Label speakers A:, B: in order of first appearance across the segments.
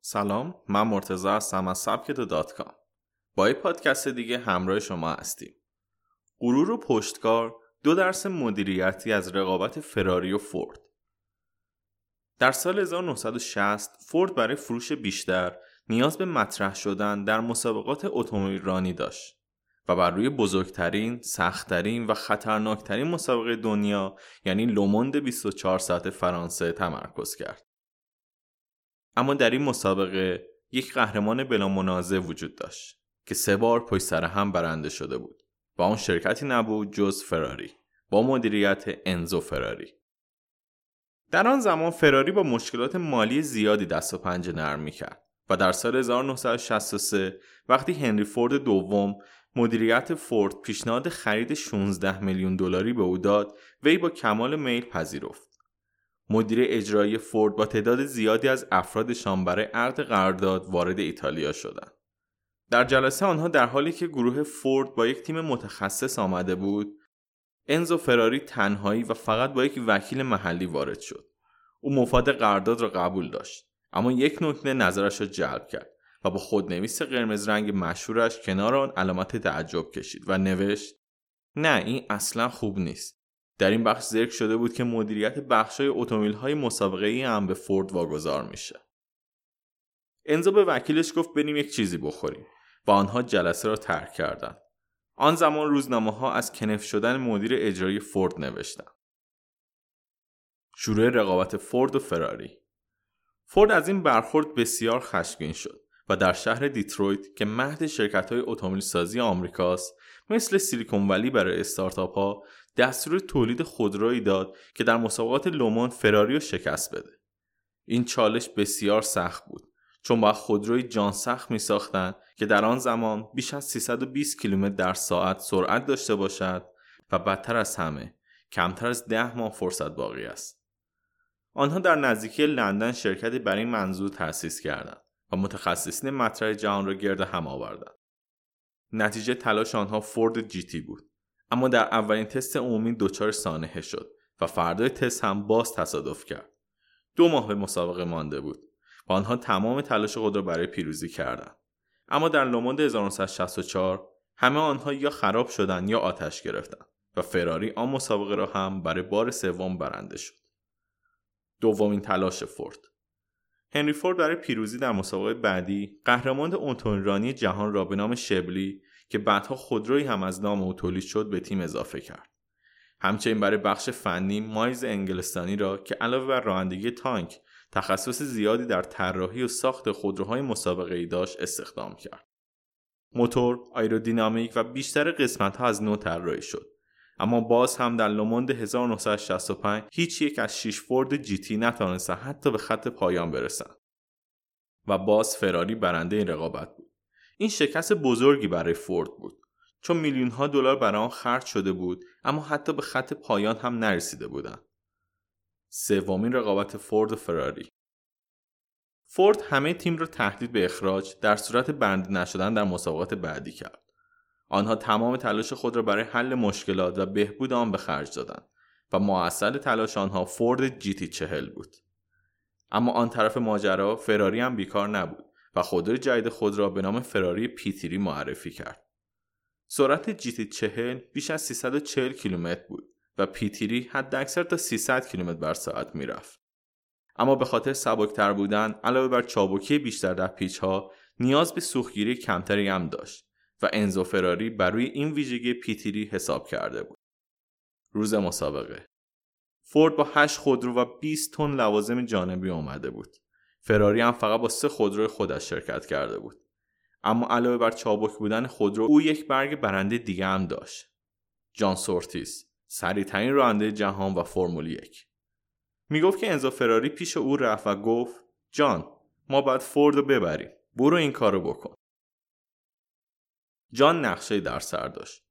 A: سلام من مرتضی هستم از سبکت دات کام با این پادکست دیگه همراه شما هستیم. غرور و پشتکار دو درس مدیریتی از رقابت فراری و فورد. در سال 1960 فورد برای فروش بیشتر نیاز به مطرح شدن در مسابقات اتومبیل رانی داشت و بر روی بزرگترین، سختترین و خطرناکترین مسابقه دنیا یعنی لومان 24 ساعت فرانسه تمرکز کرد. اما در این مسابقه یک قهرمان بلا منازع وجود داشت که سه بار پشت سر هم برنده شده بود و آن شرکتی نبود جز فراری با مدیریت انزو فراری. در آن زمان فراری با مشکلات مالی زیادی دست و پنجه نرم می‌کرد و در سال 1963 وقتی هنری فورد دوم مدیریت فورد پیشنهاد خرید 16 میلیون دلاری به او داد وی با کمال میل پذیرفت مدیر اجرایی فورد با تعداد زیادی از افرادشان برای عقد قرارداد وارد ایتالیا شدند. در جلسه آنها در حالی که گروه فورد با یک تیم متخصص آمده بود انزو فراری تنهایی و فقط با یک وکیل محلی وارد شد. او مفاد قرارداد را قبول داشت اما یک نکته نظرش را جلب کرد و با خودنویس قرمز رنگ مشهورش کنار آن علامت تعجب کشید و نوشت نه این اصلا خوب نیست. در این بخش ذکر شده بود که مدیریت بخشای اتومبیل های مسابقه ای هم به فورد واگذار میشه. انزو به وکیلش گفت بریم یک چیزی بخوریم و آنها جلسه را ترک کردند. آن زمان روزنامه ها از کنف شدن مدیر اجرایی فورد نوشتند. شروع رقابت فورد و فراری. فورد از این برخورد بسیار خشمگین شد. و در شهر دیترویت که مهد شرکت های اتومبیل سازی آمریکاست مثل سیلیکون ولی برای استارتاپ ها دستور تولید خودرویی داد که در مسابقات لومون فراری رو شکست بده. این چالش بسیار سخت بود چون با خودروی جان سخت می ساختن که در آن زمان بیش از 320 کیلومتر در ساعت سرعت داشته باشد و بدتر از همه کمتر از ده ماه فرصت باقی است. آنها در نزدیکی لندن شرکتی بر این منظور تأسیس کردند. و متخصصین مطرح جهان را گرد هم آوردند. نتیجه تلاش آنها فورد جیتی بود اما در اولین تست عمومی دچار سانحه شد و فردای تست هم باز تصادف کرد. دو ماه به مسابقه مانده بود و آنها تمام تلاش خود را برای پیروزی کردند. اما در لوموند 1964 همه آنها یا خراب شدند یا آتش گرفتند و فراری آن مسابقه را هم برای بار سوم برنده شد. دومین تلاش فورد هنری فورد برای پیروزی در مسابقه بعدی قهرمان اتومبیل جهان را به نام شبلی که بعدها خودرویی هم از نام او تولید شد به تیم اضافه کرد. همچنین برای بخش فنی مایز انگلستانی را که علاوه بر رانندگی تانک تخصص زیادی در طراحی و ساخت خودروهای مسابقه ای داشت استخدام کرد. موتور، آیرودینامیک و بیشتر قسمت ها از نو طراحی شد. اما باز هم در لوموند 1965 هیچ یک از شیش فورد جیتی نتوانستن حتی به خط پایان برسند و باز فراری برنده این رقابت بود. این شکست بزرگی برای فورد بود. چون میلیون ها دلار برای آن خرج شده بود اما حتی به خط پایان هم نرسیده بودند. سومین رقابت فورد و فراری. فورد همه تیم را تهدید به اخراج در صورت برنده نشدن در مسابقات بعدی کرد. آنها تمام تلاش خود را برای حل مشکلات و بهبود آن به خرج دادند و معصل تلاش آنها فورد جیتی چهل بود. اما آن طرف ماجرا فراری هم بیکار نبود و خودروی جدید خود را به نام فراری پیتری معرفی کرد. سرعت جیتی چهل بیش از 340 کیلومتر بود و پیتری حد اکثر تا 300 کیلومتر بر ساعت می‌رفت. اما به خاطر سبکتر بودن علاوه بر چابکی بیشتر در پیچ ها نیاز به سوختگیری کمتری هم داشت. و انزو فراری بر روی این ویژگی پیتیری حساب کرده بود. روز مسابقه فورد با 8 خودرو و 20 تن لوازم جانبی آمده بود. فراری هم فقط با سه خودرو خودش شرکت کرده بود. اما علاوه بر چابک بودن خودرو او یک برگ برنده دیگه هم داشت. جان سورتیس سریعترین راننده جهان و فرمول یک. می گفت که انزو فراری پیش او رفت و گفت جان ما باید فورد رو ببریم. برو این کارو بکن. جان نقشه در سر داشت.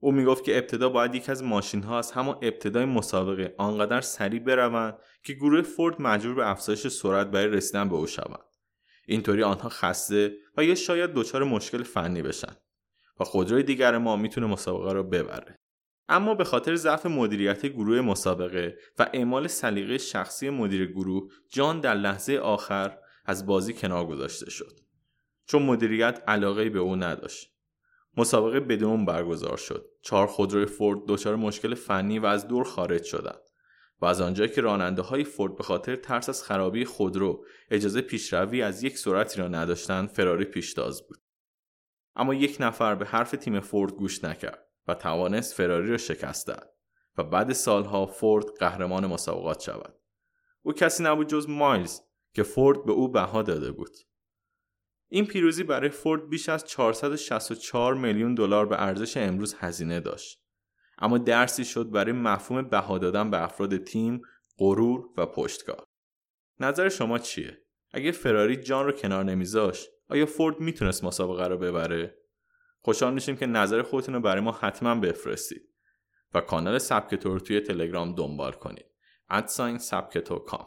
A: او می‌گفت که ابتدا باید یک از ماشین ها از همان ابتدای مسابقه آنقدر سریع بروند که گروه فورد مجبور به افزایش سرعت برای رسیدن به او شوند اینطوری آنها خسته و یا شاید دچار مشکل فنی بشن و خودروی دیگر ما می‌تونه مسابقه را ببره. اما به خاطر ضعف مدیریت گروه مسابقه و اعمال سلیقه شخصی مدیر گروه جان در لحظه آخر از بازی کنار گذاشته شد. چون مدیریت علاقه به او نداشت. مسابقه بدون برگزار شد. چهار خودروی فورد دچار مشکل فنی و از دور خارج شدند و از آنجایی که راننده های فورد به خاطر ترس از خرابی خودرو اجازه پیشروی از یک سرعتی را نداشتند فراری پیشتاز بود. اما یک نفر به حرف تیم فورد گوش نکرد و توانست فراری را شکست دهد و بعد سالها فورد قهرمان مسابقات شود. او کسی نبود جز مایلز که فورد به او بها داده بود. این پیروزی برای فورد بیش از 464 میلیون دلار به ارزش امروز هزینه داشت. اما درسی شد برای مفهوم بها دادن به افراد تیم غرور و پشتکار. نظر شما چیه؟ اگه فراری جان رو کنار نمیذاشت آیا فورد می‌تونست مسابقه رو ببره؟ خوشحال میشیم که نظر خودتون رو برای ما حتما بفرستید و کانال سبکتو رو توی تلگرام دنبال کنید. ادساین سبکتو کام.